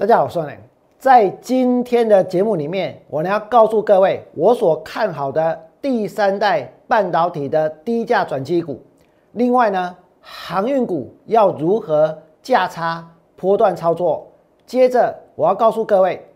大家好，我是梁。在今天的节目里面，我呢要告诉各位我所看好的第三代半导体的低价转机股。另外呢，航运股要如何价差波段操作？接着我要告诉各位，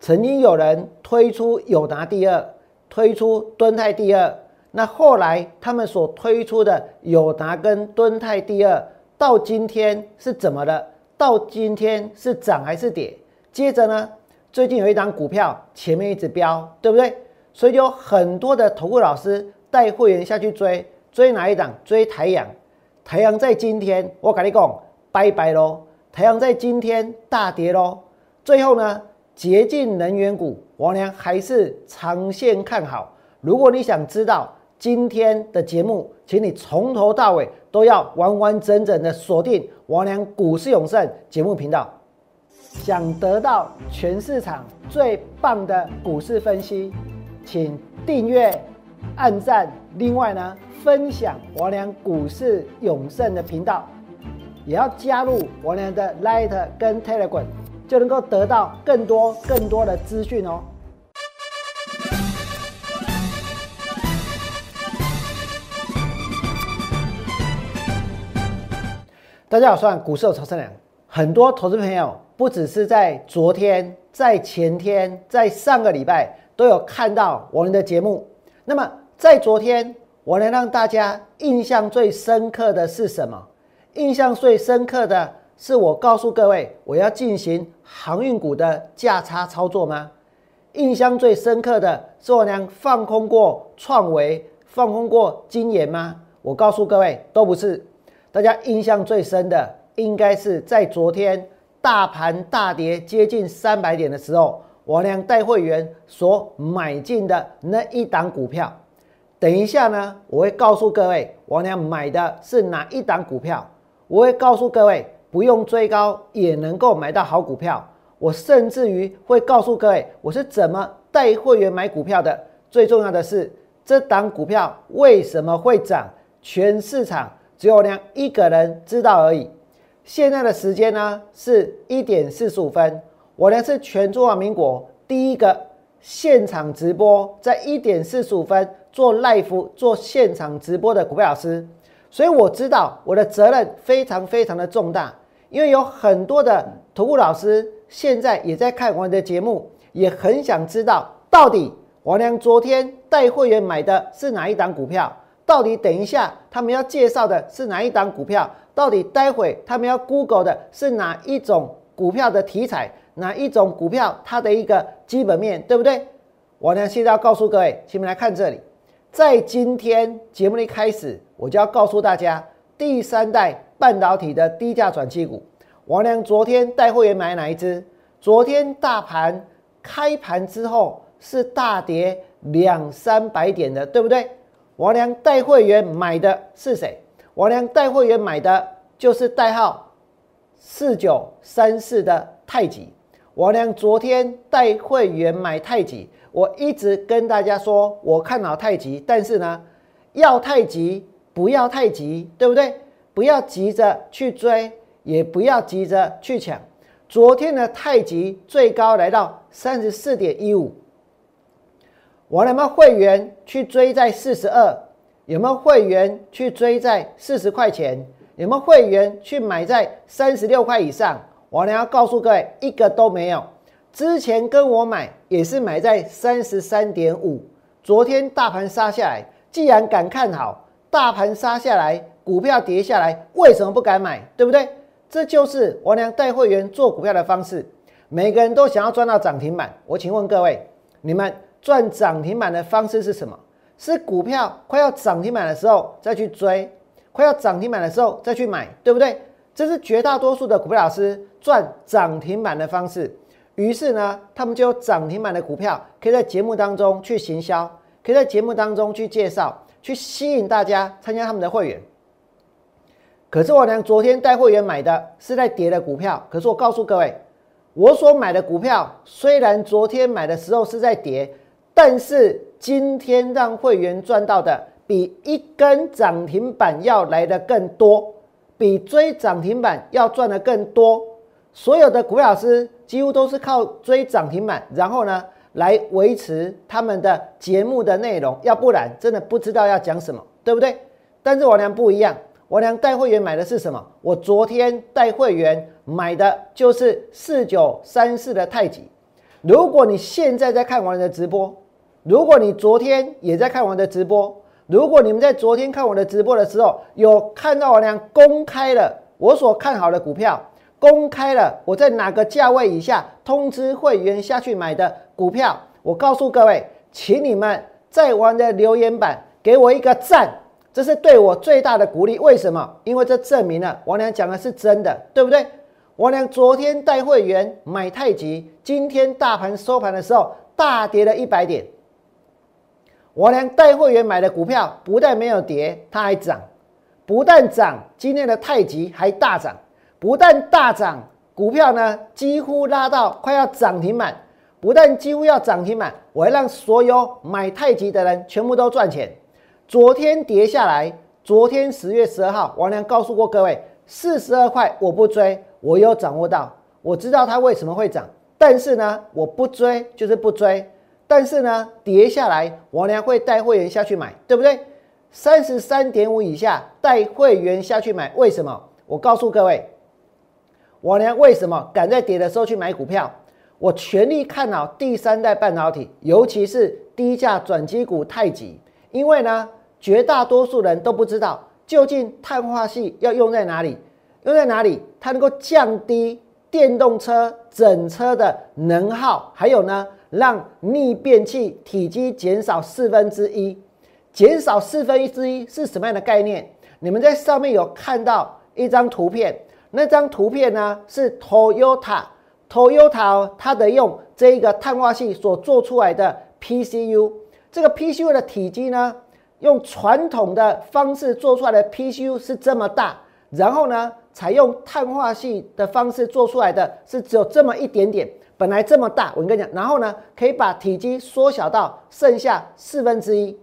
曾经有人推出友达第二，推出敦泰第二，那后来他们所推出的友达跟敦泰第二，到今天是怎么了？到今天是涨还是跌？接着呢，最近有一档股票前面一直飙，对不对？所以有很多的投顾老师带会员下去追，追哪一档？追台阳。台阳在今天，我跟你讲，拜拜喽！台阳在今天大跌喽。最后呢，洁净能源股，王良还是长线看好。如果你想知道今天的节目，请你从头到尾都要完完整整的锁定王良股市永胜节目频道。想得到全市场最棒的股市分析，请订阅、按赞。另外呢，分享王良股市永胜的频道，也要加入王良的 Light 跟 Telegram，就能够得到更多更多的资讯哦。大家好，我是股市有超生良，很多投资朋友。不只是在昨天，在前天，在上个礼拜都有看到我们的节目。那么在昨天，我能让大家印象最深刻的是什么？印象最深刻的是我告诉各位，我要进行航运股的价差操作吗？印象最深刻的是我娘放空过创维，放空过金研吗？我告诉各位，都不是。大家印象最深的应该是在昨天。大盘大跌接近三百点的时候，我俩带会员所买进的那一档股票，等一下呢，我会告诉各位，我俩买的是哪一档股票。我会告诉各位，不用追高也能够买到好股票。我甚至于会告诉各位，我是怎么带会员买股票的。最重要的是，这档股票为什么会涨，全市场只有我俩一个人知道而已。现在的时间呢是一点四十五分，我呢是全中华民国第一个现场直播，在一点四十五分做 live 做现场直播的股票老师，所以我知道我的责任非常非常的重大，因为有很多的投顾老师现在也在看我的节目，也很想知道到底王良昨天带会员买的是哪一档股票，到底等一下他们要介绍的是哪一档股票。到底待会他们要 Google 的是哪一种股票的题材，哪一种股票它的一个基本面对不对？我呢现在要告诉各位，请你们来看这里，在今天节目的开始，我就要告诉大家，第三代半导体的低价转机股，王良昨天带会员买哪一只？昨天大盘开盘之后是大跌两三百点的，对不对？王良带会员买的是谁？王良带会员买的就是代号四九三四的太极。王良昨天带会员买太极，我一直跟大家说，我看好太极，但是呢，要太极不要太急，对不对？不要急着去追，也不要急着去抢。昨天的太极最高来到三十四点一五，我们会员去追在四十二。有没有会员去追在四十块钱？有没有会员去买在三十六块以上？我呢要告诉各位，一个都没有。之前跟我买也是买在三十三点五。昨天大盘杀下来，既然敢看好，大盘杀下来，股票跌下来，为什么不敢买？对不对？这就是我娘带会员做股票的方式。每个人都想要赚到涨停板。我请问各位，你们赚涨停板的方式是什么？是股票快要涨停板的时候再去追，快要涨停板的时候再去买，对不对？这是绝大多数的股票老师赚涨停板的方式。于是呢，他们就有涨停板的股票，可以在节目当中去行销，可以在节目当中去介绍，去吸引大家参加他们的会员。可是我呢，昨天带会员买的是在跌的股票。可是我告诉各位，我所买的股票虽然昨天买的时候是在跌。但是今天让会员赚到的比一根涨停板要来的更多，比追涨停板要赚的更多。所有的股老师，几乎都是靠追涨停板，然后呢来维持他们的节目的内容，要不然真的不知道要讲什么，对不对？但是王良不一样，王良带会员买的是什么？我昨天带会员买的就是四九三四的太极。如果你现在在看王良的直播，如果你昨天也在看我的直播，如果你们在昨天看我的直播的时候，有看到我俩公开了我所看好的股票，公开了我在哪个价位以下通知会员下去买的股票，我告诉各位，请你们在我的留言板给我一个赞，这是对我最大的鼓励。为什么？因为这证明了王良讲的是真的，对不对？王良昨天带会员买太极，今天大盘收盘的时候大跌了一百点。我连带会员买的股票不但没有跌，它还涨；不但涨，今天的太极还大涨；不但大涨，股票呢几乎拉到快要涨停板；不但几乎要涨停板，我还让所有买太极的人全部都赚钱。昨天跌下来，昨天十月十二号，王良告诉过各位，四十二块我不追，我有掌握到，我知道它为什么会涨，但是呢，我不追就是不追。但是呢，跌下来，王良会带会员下去买，对不对？三十三点五以下带会员下去买，为什么？我告诉各位，王良为什么敢在跌的时候去买股票？我全力看好第三代半导体，尤其是低价转机股太极，因为呢，绝大多数人都不知道究竟碳化系要用在哪里，用在哪里，它能够降低电动车整车的能耗，还有呢？让逆变器体积减少四分之一，减少四分之一是什么样的概念？你们在上面有看到一张图片，那张图片呢是 Toyota，Toyota 它的用这一个碳化系所做出来的 PCU，这个 PCU 的体积呢，用传统的方式做出来的 PCU 是这么大，然后呢，采用碳化系的方式做出来的是只有这么一点点。本来这么大，我跟你讲，然后呢，可以把体积缩小到剩下四分之一。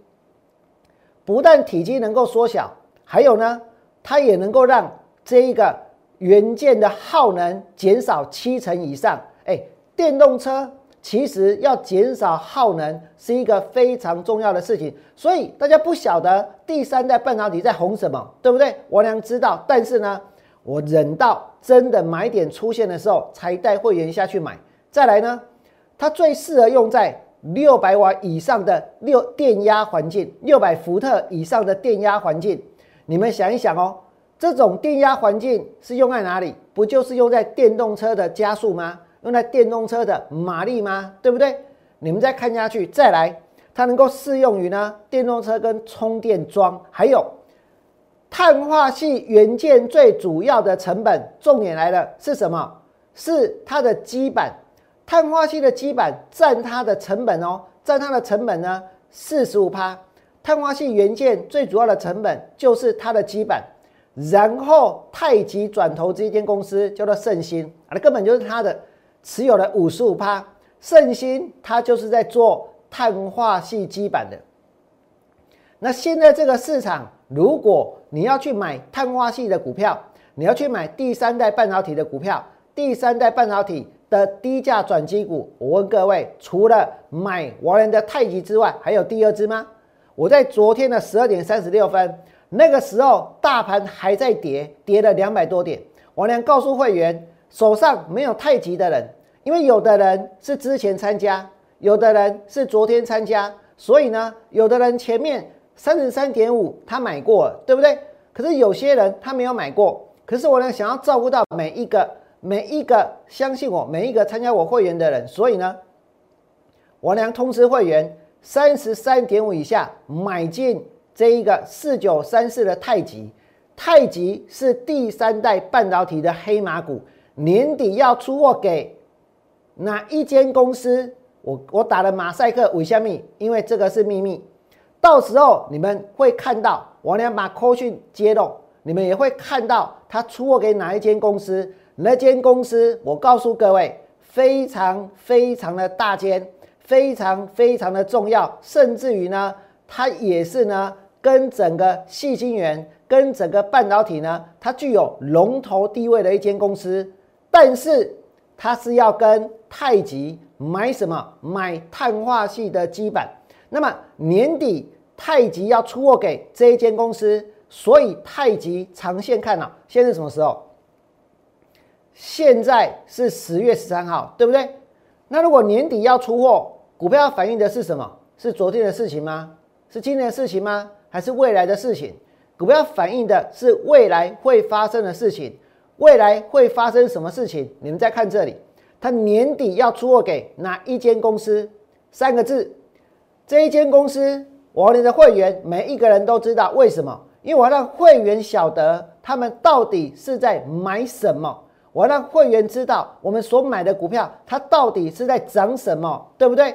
不但体积能够缩小，还有呢，它也能够让这一个元件的耗能减少七成以上。哎，电动车其实要减少耗能是一个非常重要的事情，所以大家不晓得第三代半导体在红什么，对不对？我娘知道，但是呢，我忍到真的买点出现的时候，才带会员下去买。再来呢，它最适合用在六百瓦以上的六电压环境，六百伏特以上的电压环境。你们想一想哦，这种电压环境是用在哪里？不就是用在电动车的加速吗？用在电动车的马力吗？对不对？你们再看下去，再来，它能够适用于呢电动车跟充电桩，还有碳化系元件最主要的成本，重点来了是什么？是它的基板。碳化系的基板占它的成本哦，占它的成本呢四十五趴。碳化系元件最主要的成本就是它的基板，然后太极转投资一间公司叫做盛兴，啊，那根本就是它的持有了五十五趴。盛兴它就是在做碳化系基板的。那现在这个市场，如果你要去买碳化系的股票，你要去买第三代半导体的股票，第三代半导体。的低价转机股，我问各位，除了买王仁的太极之外，还有第二支吗？我在昨天的十二点三十六分，那个时候大盘还在跌，跌了两百多点。王良告诉会员，手上没有太极的人，因为有的人是之前参加，有的人是昨天参加，所以呢，有的人前面三十三点五他买过了，对不对？可是有些人他没有买过，可是我呢想要照顾到每一个。每一个相信我，每一个参加我会员的人，所以呢，我良通知会员三十三点五以下买进这一个四九三四的太极，太极是第三代半导体的黑马股，年底要出货给哪一间公司？我我打了马赛克，为下面，因为这个是秘密，到时候你们会看到我俩把扣讯揭露，你们也会看到他出货给哪一间公司。那间公司，我告诉各位，非常非常的大间，非常非常的重要，甚至于呢，它也是呢，跟整个细晶圆、跟整个半导体呢，它具有龙头地位的一间公司。但是，它是要跟太极买什么？买碳化系的基板。那么年底太极要出货给这一间公司，所以太极长线看好。现在什么时候？现在是十月十三号，对不对？那如果年底要出货，股票反映的是什么？是昨天的事情吗？是今天的事情吗？还是未来的事情？股票反映的是未来会发生的事情。未来会发生什么事情？你们再看这里，它年底要出货给哪一间公司？三个字，这一间公司，我你的会员每一个人都知道为什么？因为我让会员晓得他们到底是在买什么，我让会员知道我们所买的股票它到底是在涨什么，对不对？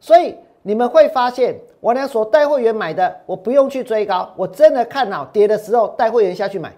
所以你们会发现，我俩所带会员买的，我不用去追高，我真的看好跌的时候带会员下去买。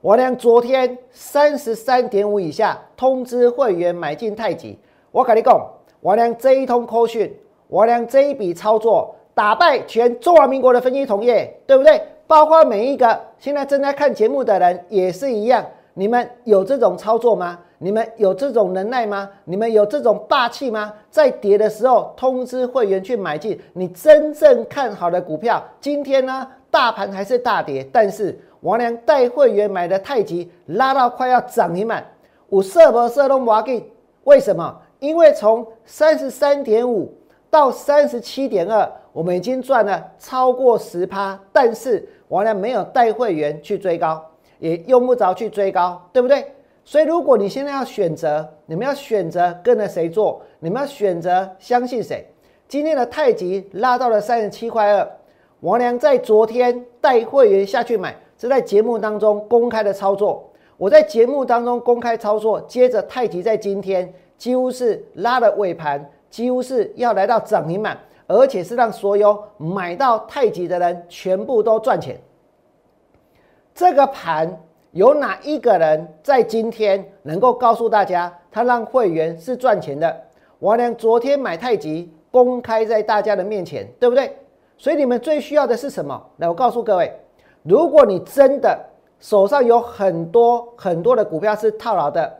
我俩昨天三十三点五以下通知会员买进太极，我跟你讲，我俩这一通扣讯，我俩这一笔操作打败全中华民国的分析同业，对不对？包括每一个现在正在看节目的人也是一样，你们有这种操作吗？你们有这种能耐吗？你们有这种霸气吗？在跌的时候通知会员去买进你真正看好的股票，今天呢大盘还是大跌，但是。王良带会员买的太极拉到快要涨停板，我色不色都挖进，为什么？因为从三十三点五到三十七点二，我们已经赚了超过十趴，但是王良没有带会员去追高，也用不着去追高，对不对？所以如果你现在要选择，你们要选择跟着谁做？你们要选择相信谁？今天的太极拉到了三十七块二，王良在昨天带会员下去买。是在节目当中公开的操作，我在节目当中公开操作，接着太极在今天几乎是拉了尾盘，几乎是要来到涨停板，而且是让所有买到太极的人全部都赚钱。这个盘有哪一个人在今天能够告诉大家，他让会员是赚钱的？我俩昨天买太极，公开在大家的面前，对不对？所以你们最需要的是什么？来，我告诉各位。如果你真的手上有很多很多的股票是套牢的，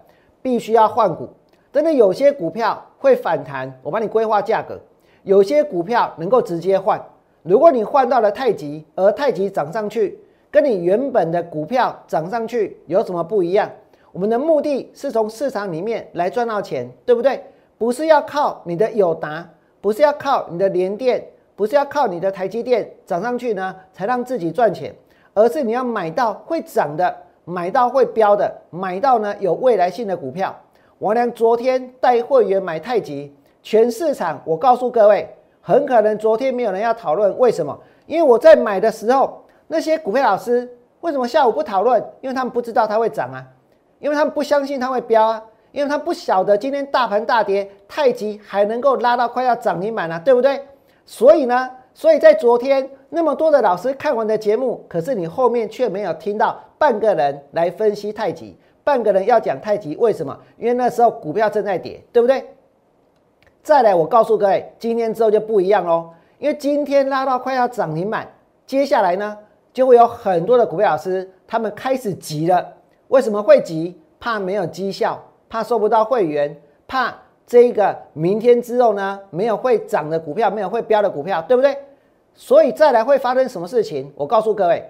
必须要换股。真的有些股票会反弹，我帮你规划价格；有些股票能够直接换。如果你换到了太极，而太极涨上去，跟你原本的股票涨上去有什么不一样？我们的目的是从市场里面来赚到钱，对不对？不是要靠你的友达，不是要靠你的联电，不是要靠你的台积电涨上去呢，才让自己赚钱。而是你要买到会涨的，买到会飙的，买到呢有未来性的股票。王良昨天带会员买太极，全市场我告诉各位，很可能昨天没有人要讨论，为什么？因为我在买的时候，那些股票老师为什么下午不讨论？因为他们不知道它会涨啊，因为他们不相信它会飙啊，因为他不晓得今天大盘大跌，太极还能够拉到快要涨停板了，对不对？所以呢？所以在昨天那么多的老师看完的节目，可是你后面却没有听到半个人来分析太极，半个人要讲太极，为什么？因为那时候股票正在跌，对不对？再来，我告诉各位，今天之后就不一样喽，因为今天拉到快要涨停板，接下来呢，就会有很多的股票老师他们开始急了。为什么会急？怕没有绩效，怕收不到会员，怕。这一个明天之后呢，没有会涨的股票，没有会飙的股票，对不对？所以再来会发生什么事情？我告诉各位，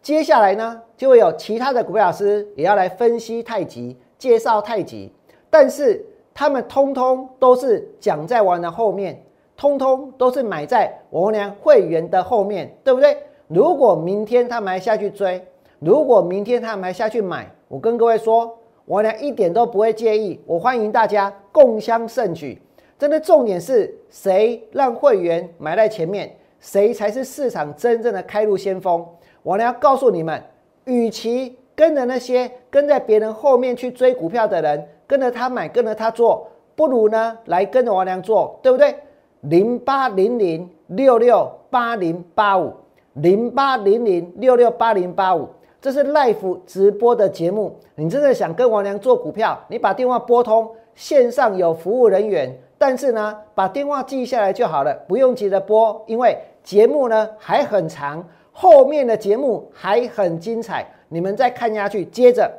接下来呢，就会有其他的股票老师也要来分析太极，介绍太极，但是他们通通都是讲在我的后面，通通都是买在我娘会员的后面，对不对？如果明天他们还下去追，如果明天他们还下去买，我跟各位说。我俩一点都不会介意，我欢迎大家共襄盛举。真的重点是谁让会员买在前面，谁才是市场真正的开路先锋。我俩要告诉你们，与其跟着那些跟在别人后面去追股票的人，跟着他买，跟着他做，不如呢来跟着王良做，对不对？零八零零六六八零八五，零八零零六六八零八五。这是 Life 直播的节目，你真的想跟王良做股票？你把电话拨通，线上有服务人员，但是呢，把电话记下来就好了，不用急着拨，因为节目呢还很长，后面的节目还很精彩，你们再看下去。接着，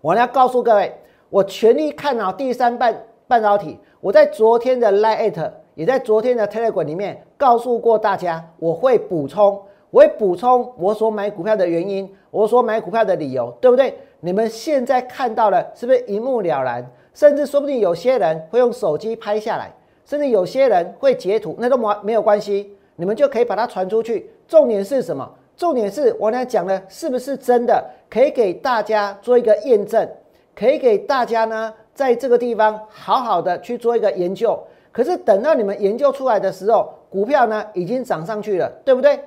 我要告诉各位，我全力看好第三半半导体。我在昨天的 Lite，也在昨天的 Telegram 里面告诉过大家，我会补充，我会补充我所买股票的原因，我所买股票的理由，对不对？你们现在看到了，是不是一目了然？甚至说不定有些人会用手机拍下来，甚至有些人会截图，那都没没有关系，你们就可以把它传出去。重点是什么？重点是我刚才讲的是不是真的？可以给大家做一个验证，可以给大家呢，在这个地方好好的去做一个研究。可是等到你们研究出来的时候，股票呢已经涨上去了，对不对？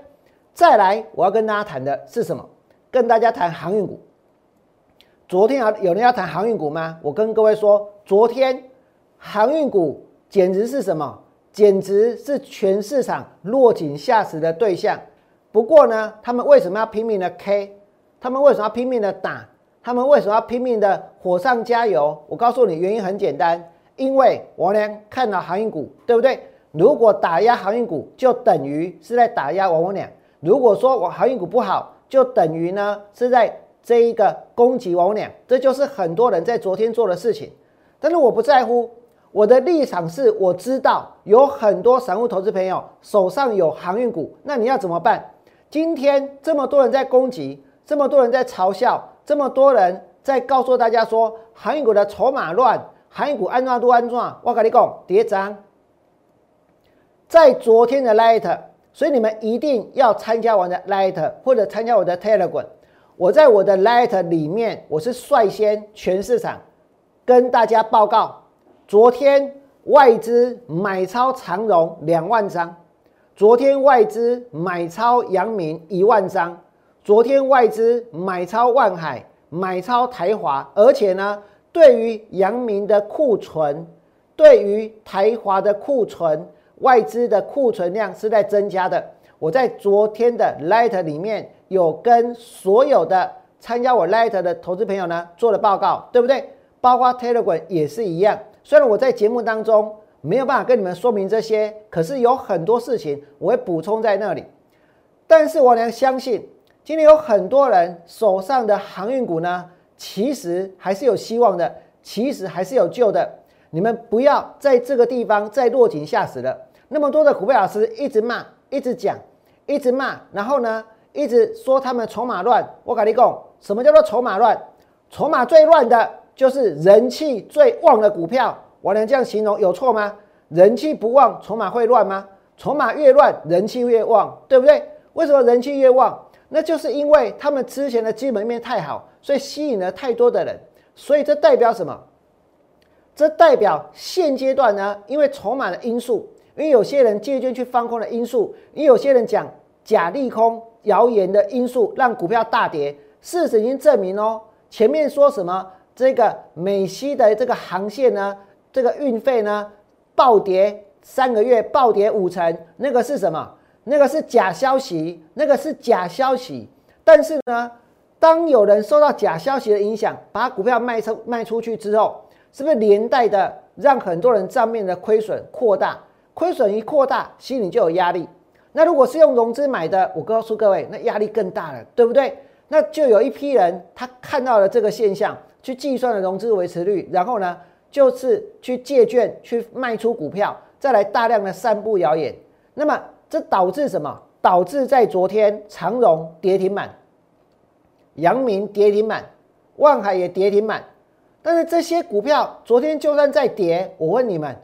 再来，我要跟大家谈的是什么？跟大家谈航运股。昨天啊，有人要谈航运股吗？我跟各位说，昨天航运股简直是什么？简直是全市场落井下石的对象。不过呢，他们为什么要拼命的 K？他们为什么要拼命的打？他们为什么要拼命的火上加油？我告诉你，原因很简单，因为我呢看到航运股，对不对？如果打压航运股，就等于是在打压王我俩；如果说我航运股不好，就等于呢是在这一个攻击王我俩。这就是很多人在昨天做的事情。但是我不在乎，我的立场是我知道有很多散户投资朋友手上有航运股，那你要怎么办？今天这么多人在攻击，这么多人在嘲笑，这么多人在告诉大家说航运股的筹码乱，航运股安装都安装。我跟你讲，跌涨。在昨天的 Light，所以你们一定要参加我的 Light 或者参加我的 Telegram。我在我的 Light 里面，我是率先全市场跟大家报告，昨天外资买超长荣两万张。昨天外资买超阳明一万张，昨天外资买超万海，买超台华，而且呢，对于阳明的库存，对于台华的库存，外资的库存量是在增加的。我在昨天的 Light 里面有跟所有的参加我 Light 的投资朋友呢做了报告，对不对？包括 Telegram 也是一样。虽然我在节目当中。没有办法跟你们说明这些，可是有很多事情我会补充在那里。但是我能相信，今天有很多人手上的航运股呢，其实还是有希望的，其实还是有救的。你们不要在这个地方再落井下石了。那么多的股票老师一直骂，一直讲，一直骂，然后呢，一直说他们筹码乱。我跟你讲，什么叫做筹码乱？筹码最乱的就是人气最旺的股票。我能这样形容有错吗？人气不旺，筹码会乱吗？筹码越乱，人气越旺，对不对？为什么人气越旺？那就是因为他们之前的基本面太好，所以吸引了太多的人。所以这代表什么？这代表现阶段呢？因为筹码的因素，因为有些人借券去放空的因素，因有些人讲假利空谣言的因素，让股票大跌。事实已经证明哦，前面说什么这个美西的这个航线呢？这个运费呢，暴跌三个月，暴跌五成，那个是什么？那个是假消息，那个是假消息。但是呢，当有人受到假消息的影响，把股票卖出卖出去之后，是不是连带的让很多人账面的亏损扩大？亏损一扩大，心里就有压力。那如果是用融资买的，我告诉各位，那压力更大了，对不对？那就有一批人他看到了这个现象，去计算了融资维持率，然后呢？就是去借券去卖出股票，再来大量的散布谣言，那么这导致什么？导致在昨天长荣跌停板，阳明跌停板，万海也跌停板。但是这些股票昨天就算再跌，我问你们，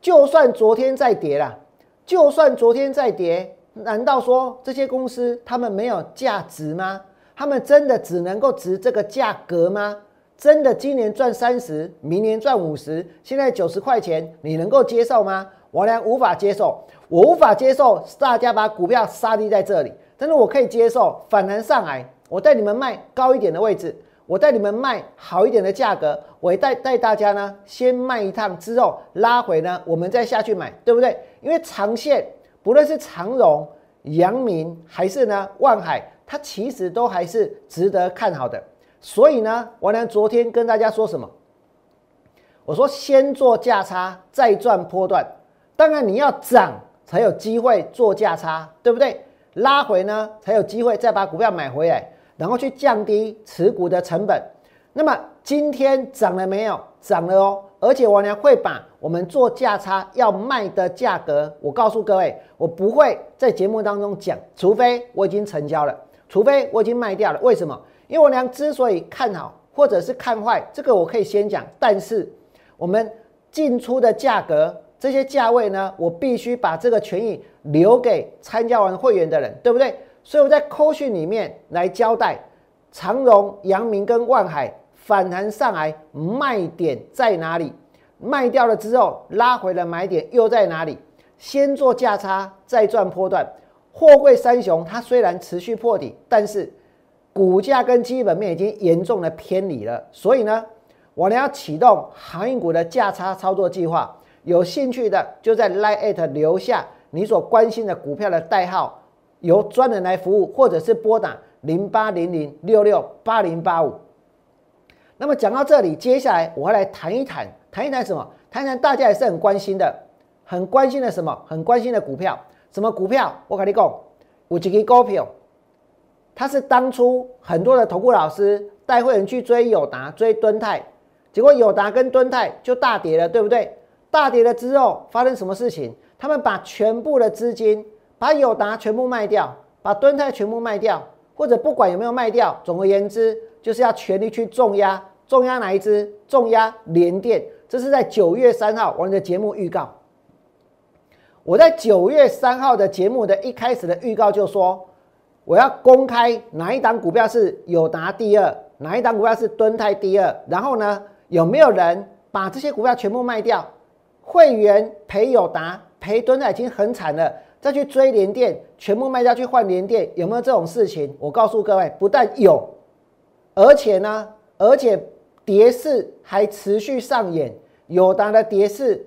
就算昨天再跌了，就算昨天再跌，难道说这些公司他们没有价值吗？他们真的只能够值这个价格吗？真的今年赚三十，明年赚五十，现在九十块钱，你能够接受吗？我俩无法接受，我无法接受大家把股票杀低在这里，但是我可以接受反弹上来，我带你们卖高一点的位置，我带你们卖好一点的价格，我带带大家呢先卖一趟之后拉回呢，我们再下去买，对不对？因为长线不论是长荣、阳明还是呢万海，它其实都还是值得看好的。所以呢，我呢昨天跟大家说什么？我说先做价差，再赚波段。当然你要涨才有机会做价差，对不对？拉回呢才有机会再把股票买回来，然后去降低持股的成本。那么今天涨了没有？涨了哦，而且我呢会把我们做价差要卖的价格，我告诉各位，我不会在节目当中讲，除非我已经成交了，除非我已经卖掉了。为什么？因为我娘之所以看好或者是看坏，这个我可以先讲，但是我们进出的价格这些价位呢，我必须把这个权益留给参加完会员的人，对不对？所以我在扣讯里面来交代。长荣、阳明跟万海反弹上来，卖点在哪里？卖掉了之后，拉回了买点又在哪里？先做价差，再赚波段。货柜三雄它虽然持续破底，但是股价跟基本面已经严重的偏离了。所以呢，我呢要启动航运股的价差操作计划。有兴趣的就在 Line 留下你所关心的股票的代号，由专人来服务，或者是拨打。零八零零六六八零八五。那么讲到这里，接下来我要来谈一谈，谈一谈什么？谈一谈大家也是很关心的，很关心的什么？很关心的股票，什么股票？我跟你讲，五几个股票，它是当初很多的投顾老师带会员去追友达、追敦泰，结果友达跟敦泰就大跌了，对不对？大跌了之后发生什么事情？他们把全部的资金，把友达全部卖掉，把敦泰全部卖掉。或者不管有没有卖掉，总而言之，就是要全力去重压，重压哪一支？重压联电。这是在九月三号我们的节目预告。我在九月三号的节目的一开始的预告就说，我要公开哪一档股票是友达第二，哪一档股票是敦泰第二。然后呢，有没有人把这些股票全部卖掉？会员赔友达，赔敦泰已经很惨了。再去追联电，全部卖掉去换联电，有没有这种事情？我告诉各位，不但有，而且呢，而且跌势还持续上演。友达的跌势，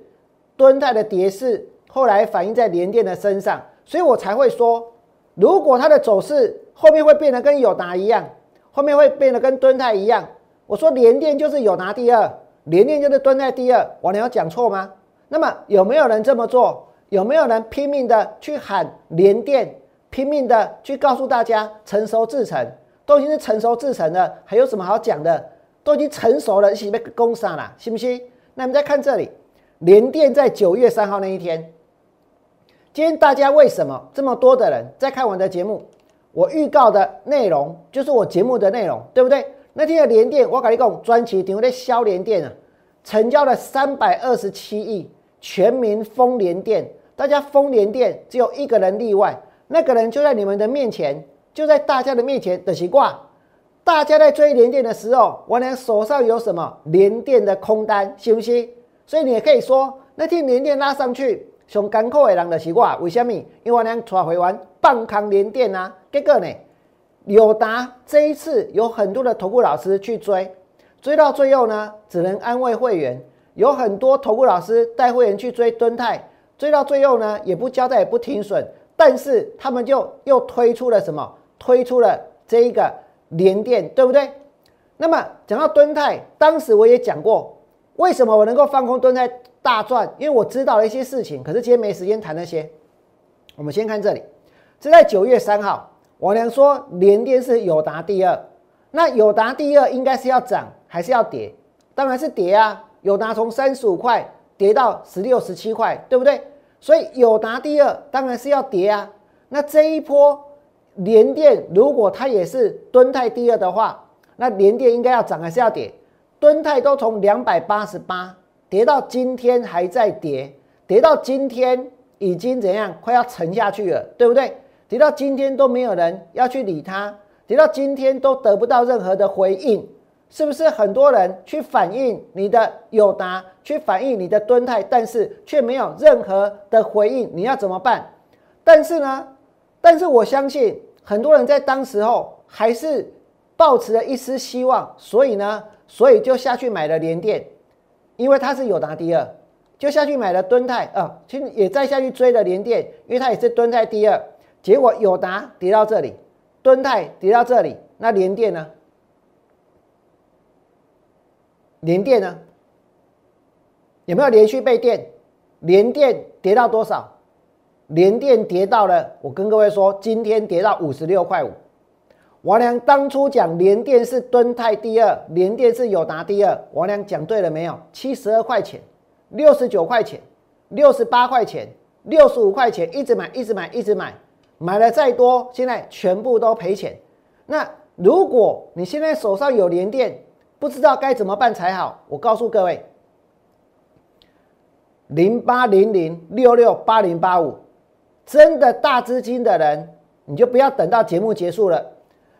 敦泰的跌势，后来反映在联电的身上，所以我才会说，如果它的走势后面会变得跟友达一样，后面会变得跟敦泰一样，我说联电就是友达第二，联电就是敦泰第二，我能有讲错吗？那么有没有人这么做？有没有人拼命的去喊联电，拼命的去告诉大家成熟制成，都已经是成熟制成了，还有什么好讲的？都已经成熟了，一起被攻上了，信不信？那我们再看这里，联电在九月三号那一天，今天大家为什么这么多的人在看我的节目？我预告的内容就是我节目的内容，对不对？那天的联电，我跟你讲，专辑顶在销联电啊，成交了三百二十七亿，全民封联电。大家封联电只有一个人例外，那个人就在你们的面前，就在大家的面前的习惯。大家在追联电的时候，我俩手上有什么联电的空单，信不信？所以你也可以说，那天联电拉上去，上干口的人的习惯，为什么？因为我俩抓回完半康联电啊，结果呢，有达这一次有很多的投顾老师去追，追到最后呢，只能安慰会员。有很多投顾老师带会员去追敦泰。追到最后呢，也不交代，也不停损，但是他们就又推出了什么？推出了这一个联电，对不对？那么讲到敦泰，当时我也讲过，为什么我能够放空敦泰大赚？因为我知道了一些事情，可是今天没时间谈那些。我们先看这里，这在九月三号，我娘说联电是友达第二，那友达第二应该是要涨还是要跌？当然是跌啊！友达从三十五块跌到十六、十七块，对不对？所以友达第二当然是要跌啊。那这一波联电如果它也是敦泰第二的话，那联电应该要涨还是要跌？敦泰都从两百八十八跌到今天还在跌，跌到今天已经怎样？快要沉下去了，对不对？跌到今天都没有人要去理它，跌到今天都得不到任何的回应。是不是很多人去反映你的友达，去反映你的敦泰，但是却没有任何的回应？你要怎么办？但是呢，但是我相信很多人在当时候还是抱持了一丝希望，所以呢，所以就下去买了联电，因为它是友达第二，就下去买了敦泰啊，其实也再下去追了联电，因为它也是敦泰第二。结果友达跌到这里，敦泰跌到这里，那联电呢？连电呢？有没有连续被电？连电跌到多少？连电跌到了，我跟各位说，今天跌到五十六块五。王良当初讲连电是敦泰第二，连电是友达第二，王良讲对了没有？七十二块钱，六十九块钱，六十八块钱，六十五块钱，一直买，一直买，一直买，买了再多，现在全部都赔钱。那如果你现在手上有连电，不知道该怎么办才好，我告诉各位，零八零零六六八零八五，真的大资金的人，你就不要等到节目结束了。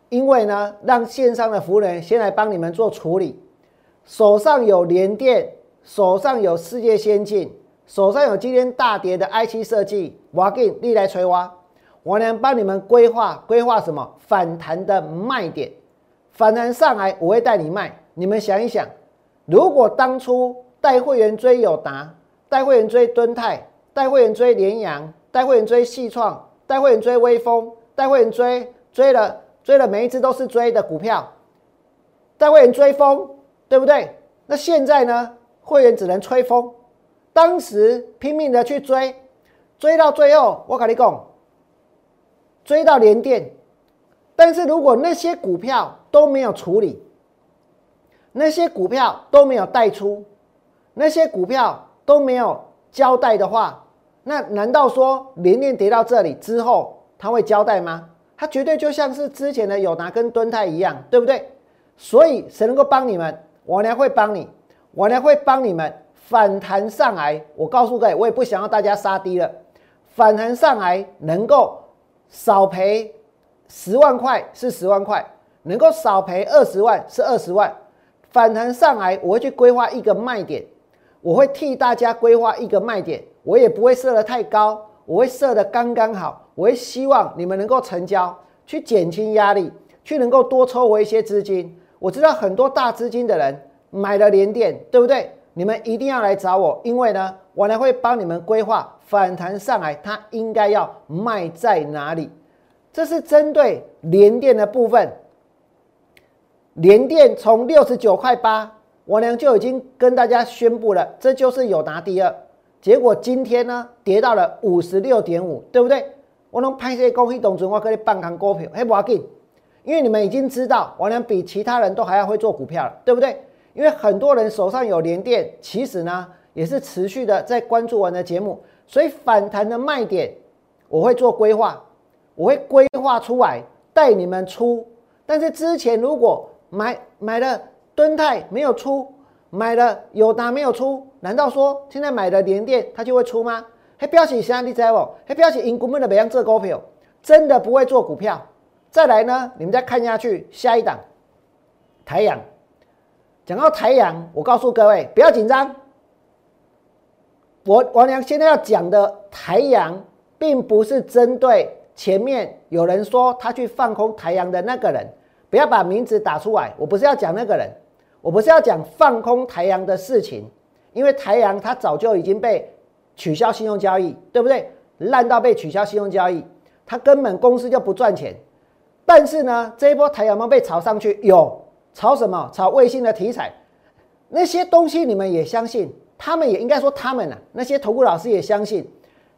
因为呢，让线上的服务人先来帮你们做处理。手上有联电，手上有世界先进，手上有今天大跌的 IC 设计，我给你来锤挖，我能帮你们规划规划什么反弹的卖点。反弹上来，我会带你卖。你们想一想，如果当初带会员追友达，带会员追敦泰，带会员追联阳，带会员追细创，带会员追微风，带会员追追了。追了每一只都是追的股票，带会员追风，对不对？那现在呢？会员只能吹风。当时拼命的去追，追到最后，我跟你讲，追到连电。但是如果那些股票都没有处理，那些股票都没有带出，那些股票都没有交代的话，那难道说连连跌到这里之后，他会交代吗？它绝对就像是之前的友达跟敦泰一样，对不对？所以谁能够帮你们？我呢会帮你，我呢会帮你们反弹上来。我告诉各位，我也不想要大家杀低了，反弹上来能够少赔十万块是十万块，能够少赔二十万是二十万。反弹上来，我会去规划一个卖点，我会替大家规划一个卖点，我也不会设得太高，我会设得刚刚好。我会希望你们能够成交，去减轻压力，去能够多抽回一些资金。我知道很多大资金的人买了连电，对不对？你们一定要来找我，因为呢，我呢会帮你们规划反弹上来，它应该要卖在哪里。这是针对连电的部分。连电从六十九块八，我呢就已经跟大家宣布了，这就是有拿第二。结果今天呢跌到了五十六点五，对不对？我能拍些公益动作，我可以半扛股票，嘿不要紧，因为你们已经知道，我能比其他人都还要会做股票了，对不对？因为很多人手上有连电，其实呢也是持续的在关注我的节目，所以反弹的卖点我会做规划，我会规划出来带你们出。但是之前如果买买了敦泰没有出，买了友达没有出，难道说现在买的联电它就会出吗？还表示啥？你知不？还表示因根本的不想做股票，真的不会做股票。再来呢，你们再看下去，下一档，台阳。讲到台阳，我告诉各位，不要紧张。我王良现在要讲的台阳，并不是针对前面有人说他去放空台阳的那个人，不要把名字打出来。我不是要讲那个人，我不是要讲放空台阳的事情，因为台阳它早就已经被。取消信用交易，对不对？烂到被取消信用交易，它根本公司就不赚钱。但是呢，这一波台阳猫被炒上去，有炒什么？炒卫星的题材，那些东西你们也相信？他们也应该说他们啊，那些投顾老师也相信。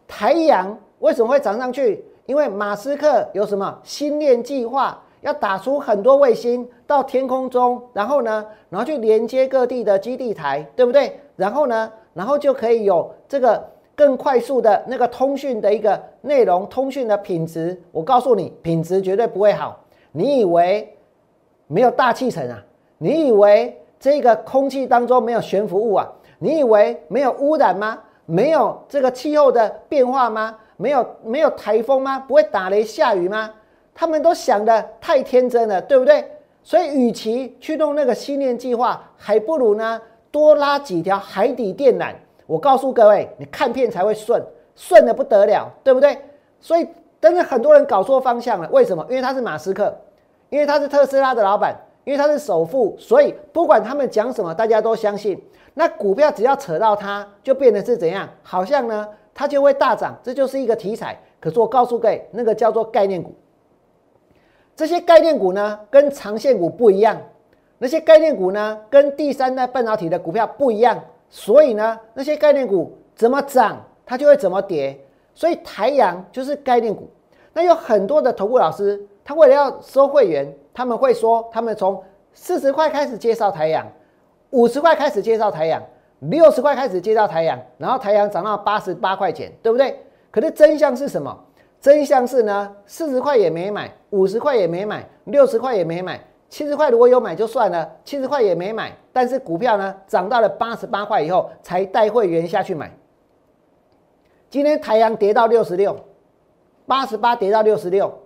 台阳为什么会涨上去？因为马斯克有什么星链计划，要打出很多卫星到天空中，然后呢，然后去连接各地的基地台，对不对？然后呢？然后就可以有这个更快速的那个通讯的一个内容，通讯的品质，我告诉你，品质绝对不会好。你以为没有大气层啊？你以为这个空气当中没有悬浮物啊？你以为没有污染吗？没有这个气候的变化吗？没有没有台风吗？不会打雷下雨吗？他们都想的太天真了，对不对？所以，与其去弄那个星链计划，还不如呢。多拉几条海底电缆，我告诉各位，你看片才会顺，顺的不得了，对不对？所以，但是很多人搞错方向了，为什么？因为他是马斯克，因为他是特斯拉的老板，因为他是首富，所以不管他们讲什么，大家都相信。那股票只要扯到他，就变得是怎样？好像呢，它就会大涨，这就是一个题材。可是我告诉各位，那个叫做概念股。这些概念股呢，跟长线股不一样。那些概念股呢，跟第三代半导体的股票不一样，所以呢，那些概念股怎么涨，它就会怎么跌。所以台阳就是概念股。那有很多的投顾老师他为了要收会员，他们会说，他们从四十块开始介绍台阳，五十块开始介绍台阳，六十块开始介绍台阳，然后台阳涨到八十八块钱，对不对？可是真相是什么？真相是呢，四十块也没买，五十块也没买，六十块也没买，七十块如果有买就算了，七十块也没买。但是股票呢，涨到了八十八块以后，才带会员下去买。今天太阳跌到六十六，八十八跌到六十六，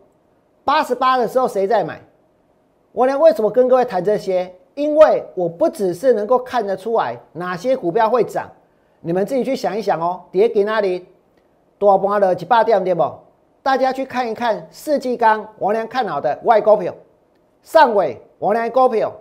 八十八的时候谁在买？我呢？为什么跟各位谈这些？因为我不只是能够看得出来哪些股票会涨，你们自己去想一想哦。跌给哪里？多半了几百点对不？大家去看一看世纪钢，王良看好的外股票，上尾王良股票，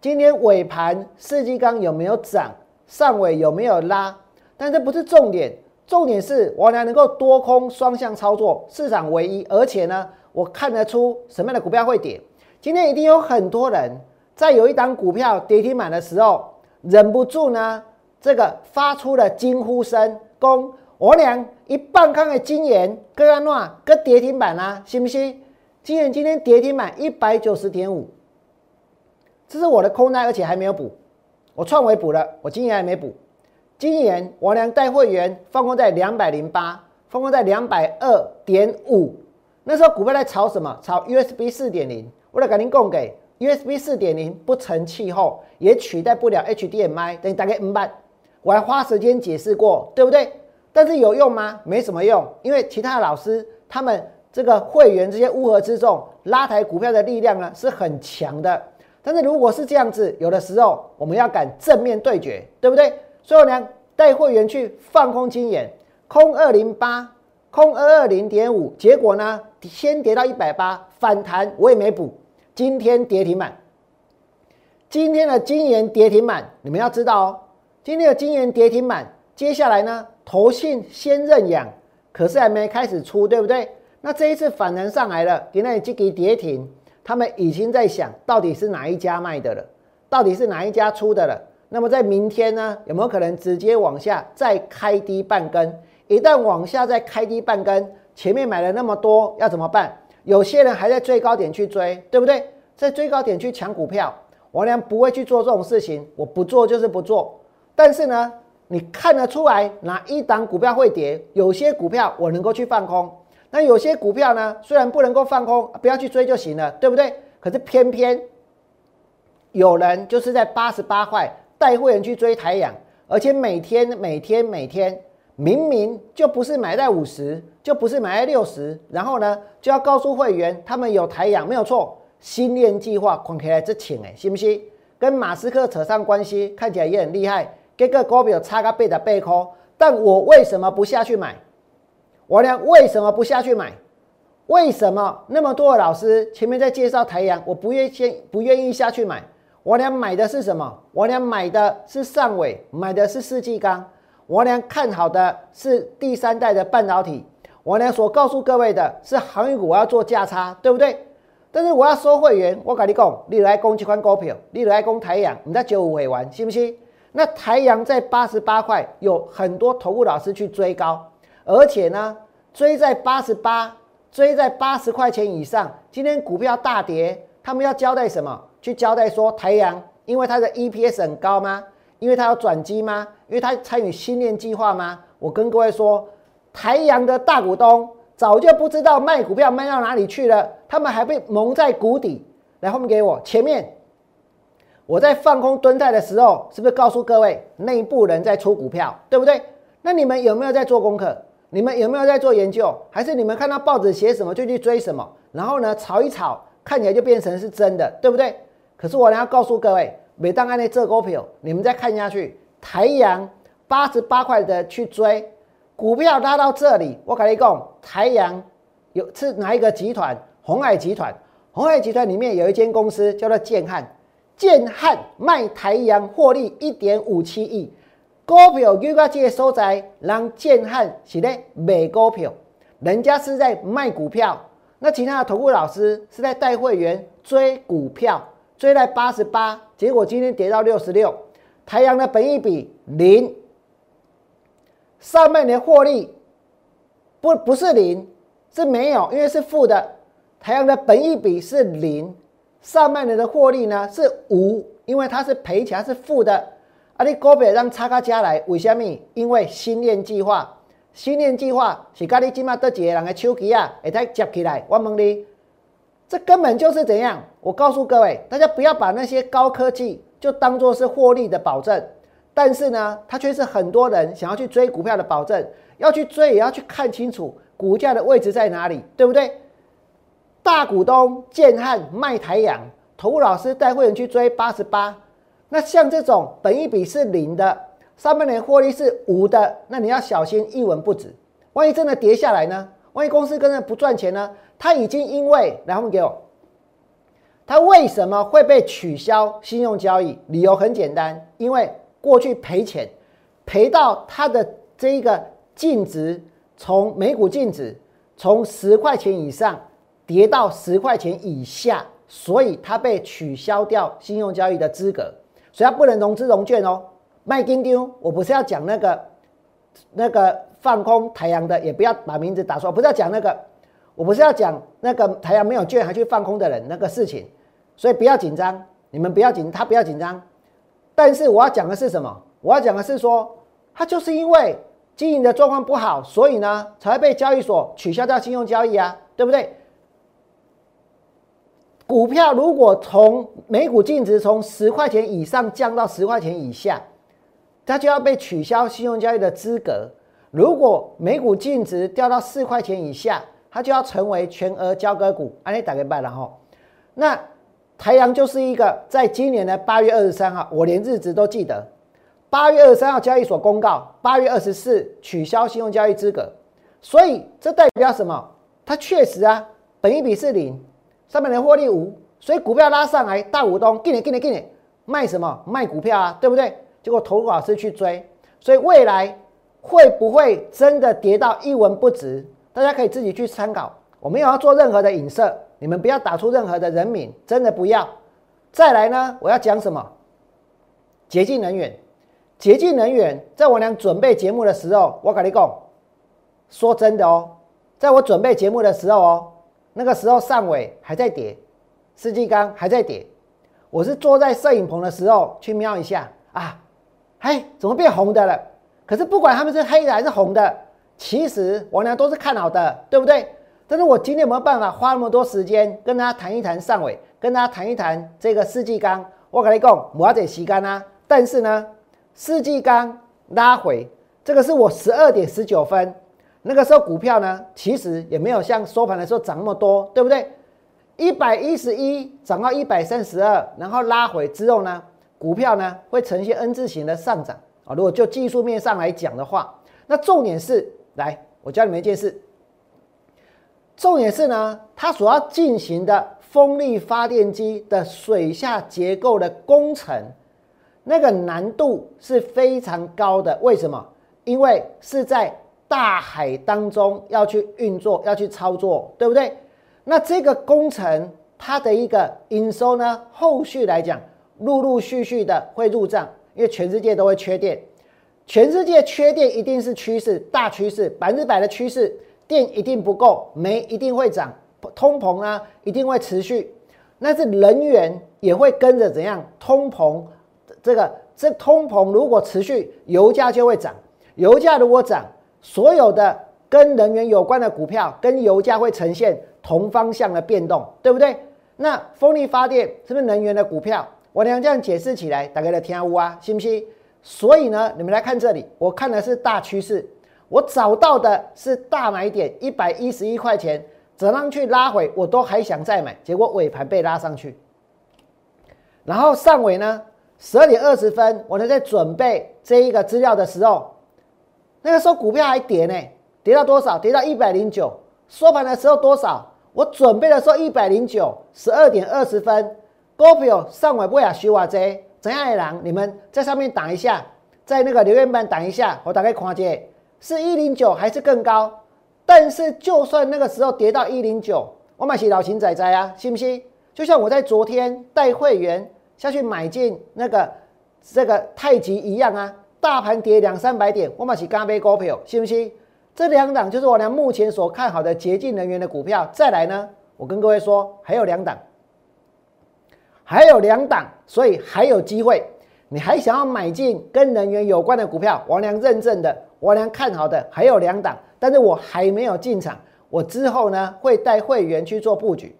今天尾盘世纪钢有没有涨？上尾有没有拉？但这不是重点，重点是王良能够多空双向操作，市场唯一，而且呢，我看得出什么样的股票会跌。今天一定有很多人在有一档股票跌停板的时候，忍不住呢，这个发出了惊呼声，攻。我俩一半看的金研，跟安诺跟跌停板啊，信不信？金研今天跌停板一百九十点五，这是我的空单，而且还没有补。我创维补了，我金研还没补。金研我俩带会员放空在两百零八，放空在两百二点五。那时候股票在炒什么？炒 USB 四点零。为了赶紧供给 USB 四点零不成气候，也取代不了 HDMI，等于大概五百。我还花时间解释过，对不对？但是有用吗？没什么用，因为其他老师他们这个会员这些乌合之众拉抬股票的力量呢是很强的。但是如果是这样子，有的时候我们要敢正面对决，对不对？所以呢，带会员去放空金眼，空二零八，空二二零点五，结果呢先跌到一百八，反弹我也没补，今天跌停板。今天的金研跌停板，你们要知道哦，今天的金研跌停板，接下来呢？投信先认养，可是还没开始出，对不对？那这一次反弹上来了，给那里积极跌停，他们已经在想到底是哪一家卖的了，到底是哪一家出的了。那么在明天呢，有没有可能直接往下再开低半根？一旦往下再开低半根，前面买了那么多，要怎么办？有些人还在最高点去追，对不对？在最高点去抢股票，王良不会去做这种事情，我不做就是不做。但是呢？你看得出来哪一档股票会跌？有些股票我能够去放空，那有些股票呢，虽然不能够放空，不要去追就行了，对不对？可是偏偏有人就是在八十八块带会员去追台阳，而且每天每天每天明明就不是买在五十，就不是买在六十，然后呢就要告诉会员他们有台阳没有错，新链计划看起来这请哎，信不信？跟马斯克扯上关系，看起来也很厉害。这个股票差个倍的倍空，但我为什么不下去买？我俩为什么不下去买？为什么那么多的老师前面在介绍太阳，我不愿先不愿意下去买？我俩买的是什么？我俩买的是上尾，买的是世纪钢。我俩看好的是第三代的半导体。我俩所告诉各位的是航运股，我要做价差，对不对？但是我要收会员，我跟你讲，你来攻这款股票，你来攻太阳，你在九五会玩，信不信？那台阳在八十八块，有很多投顾老师去追高，而且呢，追在八十八，追在八十块钱以上。今天股票大跌，他们要交代什么？去交代说台阳，因为它的 EPS 很高吗？因为它有转机吗？因为它参与新链计划吗？我跟各位说，台阳的大股东早就不知道卖股票卖到哪里去了，他们还被蒙在鼓底。来后面给我前面。我在放空蹲泰的时候，是不是告诉各位内部人在出股票，对不对？那你们有没有在做功课？你们有没有在做研究？还是你们看到报纸写什么就去追什么？然后呢，炒一炒，看起来就变成是真的，对不对？可是我要告诉各位，每当按那这股票，你们再看下去，台阳八十八块的去追股票拉到这里，我跟你讲，台阳有是哪一个集团？红海集团，红海集团里面有一间公司叫做建汉。建汉卖台阳获利一点五七亿，股票又个这个所在，让建汉是咧卖股票，人家是在卖股票，那其他的投顾老师是在带会员追股票，追在八十八，结果今天跌到六十六，台阳的本益比零，上半年获利不不是零，是没有，因为是负的，太阳的本益比是零，上半年的获利呢是五，因为它是赔钱是负的。啊，你股票让差价加来，为什么？因为新链计划，新链计划是甲你今麦得几个人的手机啊，会再接起来。我问你，这根本就是怎样？我告诉各位，大家不要把那些高科技就当做是获利的保证，但是呢，它却是很多人想要去追股票的保证。要去追，也要去看清楚股价的位置在哪里，对不对？大股东建汉卖台阳，投顾老师带会员去追八十八。那像这种本一比是零的，上半年获利是五的，那你要小心一文不值。万一真的跌下来呢？万一公司真的不赚钱呢？他已经因为，来，我给我，他为什么会被取消信用交易？理由很简单，因为过去赔钱，赔到它的这一个净值从每股净值从十块钱以上跌到十块钱以下，所以它被取消掉信用交易的资格。所以它不能融资融券哦，卖金丢。我不是要讲那个那个放空太阳的，也不要把名字打错。不是要讲那个，我不是要讲那个太阳没有券还去放空的人那个事情。所以不要紧张，你们不要紧，他不要紧张。但是我要讲的是什么？我要讲的是说，他就是因为经营的状况不好，所以呢才会被交易所取消掉信用交易啊，对不对？股票如果从每股净值从十块钱以上降到十块钱以下，它就要被取消信用交易的资格。如果每股净值掉到四块钱以下，它就要成为全额交割股。安利打个拜了哈。那台阳就是一个，在今年的八月二十三号，我连日子都记得。八月二十三号交易所公告，八月二十四取消信用交易资格。所以这代表什么？它确实啊，本一比是零。上半年获利五，所以股票拉上来，大股东给你给你给你卖什么？卖股票啊，对不对？结果投顾老师去追，所以未来会不会真的跌到一文不值？大家可以自己去参考。我没有要做任何的影射，你们不要打出任何的人名，真的不要。再来呢，我要讲什么？洁净能源，洁净能源，在我俩准备节目的时候，我跟你讲，说真的哦，在我准备节目的时候哦。那个时候上尾还在跌，世纪钢还在跌，我是坐在摄影棚的时候去瞄一下啊，嘿，怎么变红的了？可是不管他们是黑的还是红的，其实我俩都是看好的，对不对？但是我今天有没有办法花那么多时间跟大家谈一谈上尾，跟大家谈一谈这个世纪钢？我跟你讲，我要得吸干啊！但是呢，世纪钢拉回，这个是我十二点十九分。那个时候股票呢，其实也没有像收盘的时候涨那么多，对不对？一百一十一涨到一百三十二，然后拉回之后呢，股票呢会呈现 N 字形的上涨啊。如果就技术面上来讲的话，那重点是，来，我教你们一件事。重点是呢，它所要进行的风力发电机的水下结构的工程，那个难度是非常高的。为什么？因为是在大海当中要去运作，要去操作，对不对？那这个工程它的一个营收呢，后续来讲，陆陆续续的会入账，因为全世界都会缺电，全世界缺电一定是趋势，大趋势，百分之百的趋势，电一定不够，煤一定会涨，通膨呢一定会持续，那是能源也会跟着怎样通膨？这个这通膨如果持续，油价就会涨，油价如果涨。所有的跟能源有关的股票，跟油价会呈现同方向的变动，对不对？那风力发电是不是能源的股票？我娘这样解释起来，大家来听下啊，信不信？所以呢，你们来看这里，我看的是大趋势，我找到的是大买点一百一十一块钱，怎样去拉回，我都还想再买，结果尾盘被拉上去，然后上尾呢，十二点二十分，我呢在准备这一个资料的时候。那个时候股票还跌呢，跌到多少？跌到一百零九。收盘的时候多少？我准备的时候一百零九，十二点二十分，股票上尾不亚修啊这怎样的人？你们在上面打一下，在那个留言板打一下，我大概看见是一零九还是更高？但是就算那个时候跌到一零九，我买起老秦仔仔啊，信不信？就像我在昨天带会员下去买进那个这个太极一样啊。大盘跌两三百点，我买起干杯票，信不信？这两档就是我俩目前所看好的洁净能源的股票。再来呢，我跟各位说，还有两档，还有两档，所以还有机会。你还想要买进跟能源有关的股票？王良认证的，王良看好的还有两档，但是我还没有进场。我之后呢会带会员去做布局。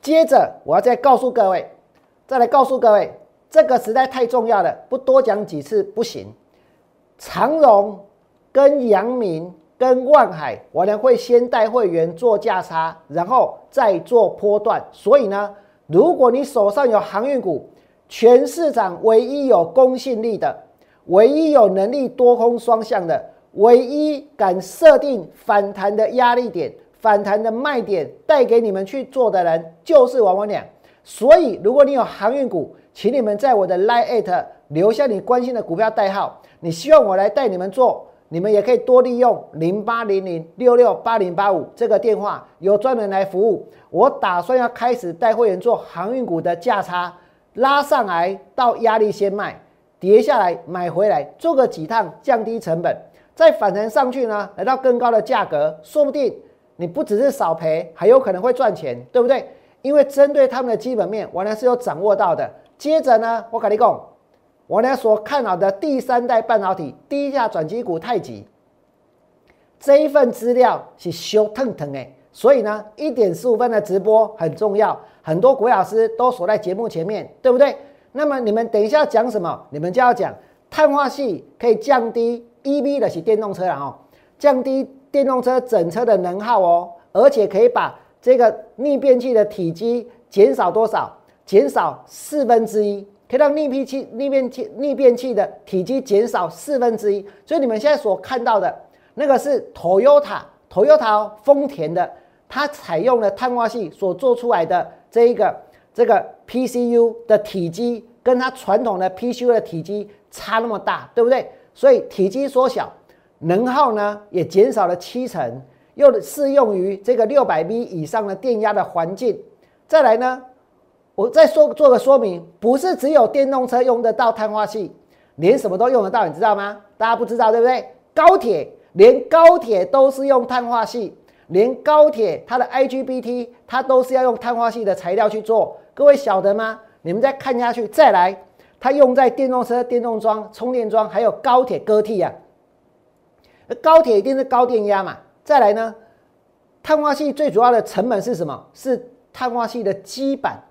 接着我要再告诉各位，再来告诉各位，这个实在太重要了，不多讲几次不行。长荣跟阳明跟万海，我呢会先带会员做价差，然后再做波段。所以呢，如果你手上有航运股，全市场唯一有公信力的，唯一有能力多空双向的，唯一敢设定反弹的压力点、反弹的卖点带给你们去做的人，就是王文良。所以，如果你有航运股，请你们在我的 Line 留下你关心的股票代号。你希望我来带你们做，你们也可以多利用零八零零六六八零八五这个电话，有专人来服务。我打算要开始带会员做航运股的价差。拉上来到压力先卖，跌下来买回来，做个几趟降低成本，再反弹上去呢，来到更高的价格，说不定你不只是少赔，还有可能会赚钱，对不对？因为针对他们的基本面，我呢是有掌握到的。接着呢，我跟你讲，我呢所看好的第三代半导体低价转机股太极，这一份资料是修腾腾诶。所以呢，一点十五分的直播很重要，很多国老师都锁在节目前面，对不对？那么你们等一下讲什么？你们就要讲碳化系可以降低 EV 的是电动车了哦，降低电动车整车的能耗哦，而且可以把这个逆变器的体积减少多少？减少四分之一，可以让逆变器逆变器逆变器的体积减少四分之一。所以你们现在所看到的那个是 Toyota，Toyota 丰田的。它采用了碳化系所做出来的这一个这个 PCU 的体积，跟它传统的 PCU 的体积差那么大，对不对？所以体积缩小，能耗呢也减少了七成，又适用于这个六百 V 以上的电压的环境。再来呢，我再说做个说明，不是只有电动车用得到碳化系，连什么都用得到，你知道吗？大家不知道对不对？高铁连高铁都是用碳化系。连高铁它的 IGBT 它都是要用碳化系的材料去做，各位晓得吗？你们再看下去，再来，它用在电动车电动桩、充电桩，还有高铁割替啊。高铁一定是高电压嘛。再来呢，碳化系最主要的成本是什么？是碳化系的基板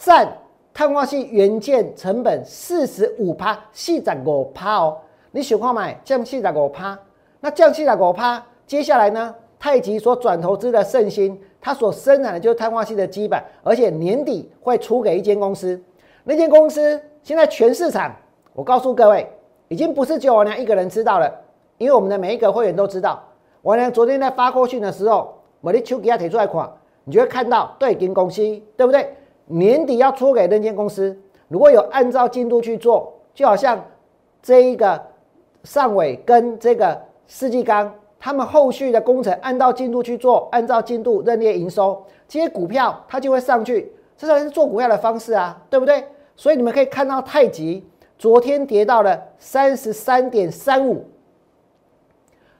占碳化系元件成本四十五趴，四十五趴哦。你喜欢买降四十五趴，那降四十五趴，接下来呢？太极所转投资的圣心，它所生产的就是碳化系的基板，而且年底会出给一间公司。那间公司现在全市场，我告诉各位，已经不是只有王良一个人知道了，因为我们的每一个会员都知道。王良昨天在发过讯的时候，我的手给他提出来看，你就会看到对金公司，对不对？年底要出给那间公司，如果有按照进度去做，就好像这一个上尾跟这个世纪钢。他们后续的工程按照进度去做，按照进度认列营收，这些股票它就会上去，这才是做股票的方式啊，对不对？所以你们可以看到太极昨天跌到了三十三点三五。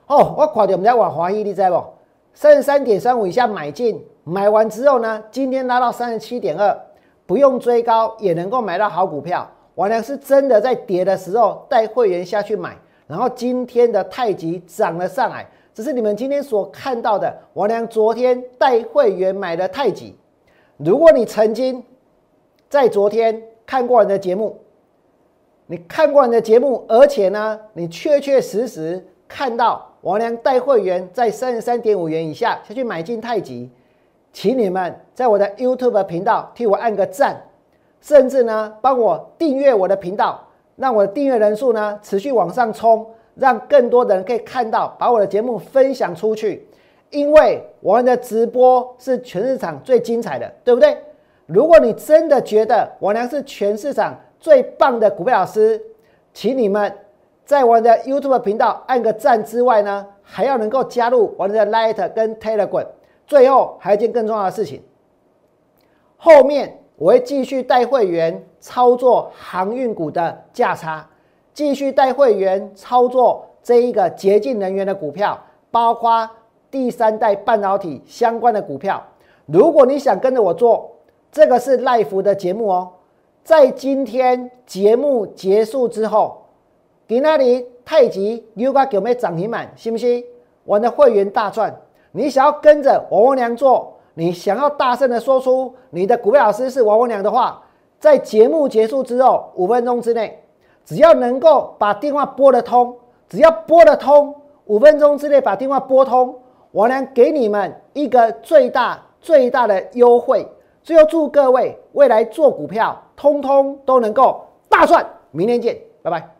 哦，我看到我们在玩华谊，你知不？三十三点三五以下买进，买完之后呢，今天拉到三十七点二，不用追高也能够买到好股票。王良是真的在跌的时候带会员下去买。然后今天的太极涨了上来，这是你们今天所看到的。王良昨天带会员买的太极，如果你曾经在昨天看过你的节目，你看过你的节目，而且呢，你确确实实看到王良带会员在三十三点五元以下下去买进太极，请你们在我的 YouTube 频道替我按个赞，甚至呢帮我订阅我的频道。让我的订阅人数呢持续往上冲，让更多的人可以看到，把我的节目分享出去。因为我们的直播是全市场最精彩的，对不对？如果你真的觉得我娘是全市场最棒的股票老师，请你们在我的 YouTube 频道按个赞之外呢，还要能够加入我的 Light 跟 Telegram。最后还有一件更重要的事情，后面。我会继续带会员操作航运股的价差，继续带会员操作这一个洁净能源的股票，包括第三代半导体相关的股票。如果你想跟着我做，这个是 live 的节目哦，在今天节目结束之后，给那里太极 U 股有没涨停板？信不信？我的会员大赚！你想要跟着王文良做，你想要大声的说出你的股票老师是王文良的话，在节目结束之后五分钟之内，只要能够把电话拨得通，只要拨得通，五分钟之内把电话拨通，我能给你们一个最大最大的优惠。最后祝各位未来做股票，通通都能够大赚！明天见，拜拜！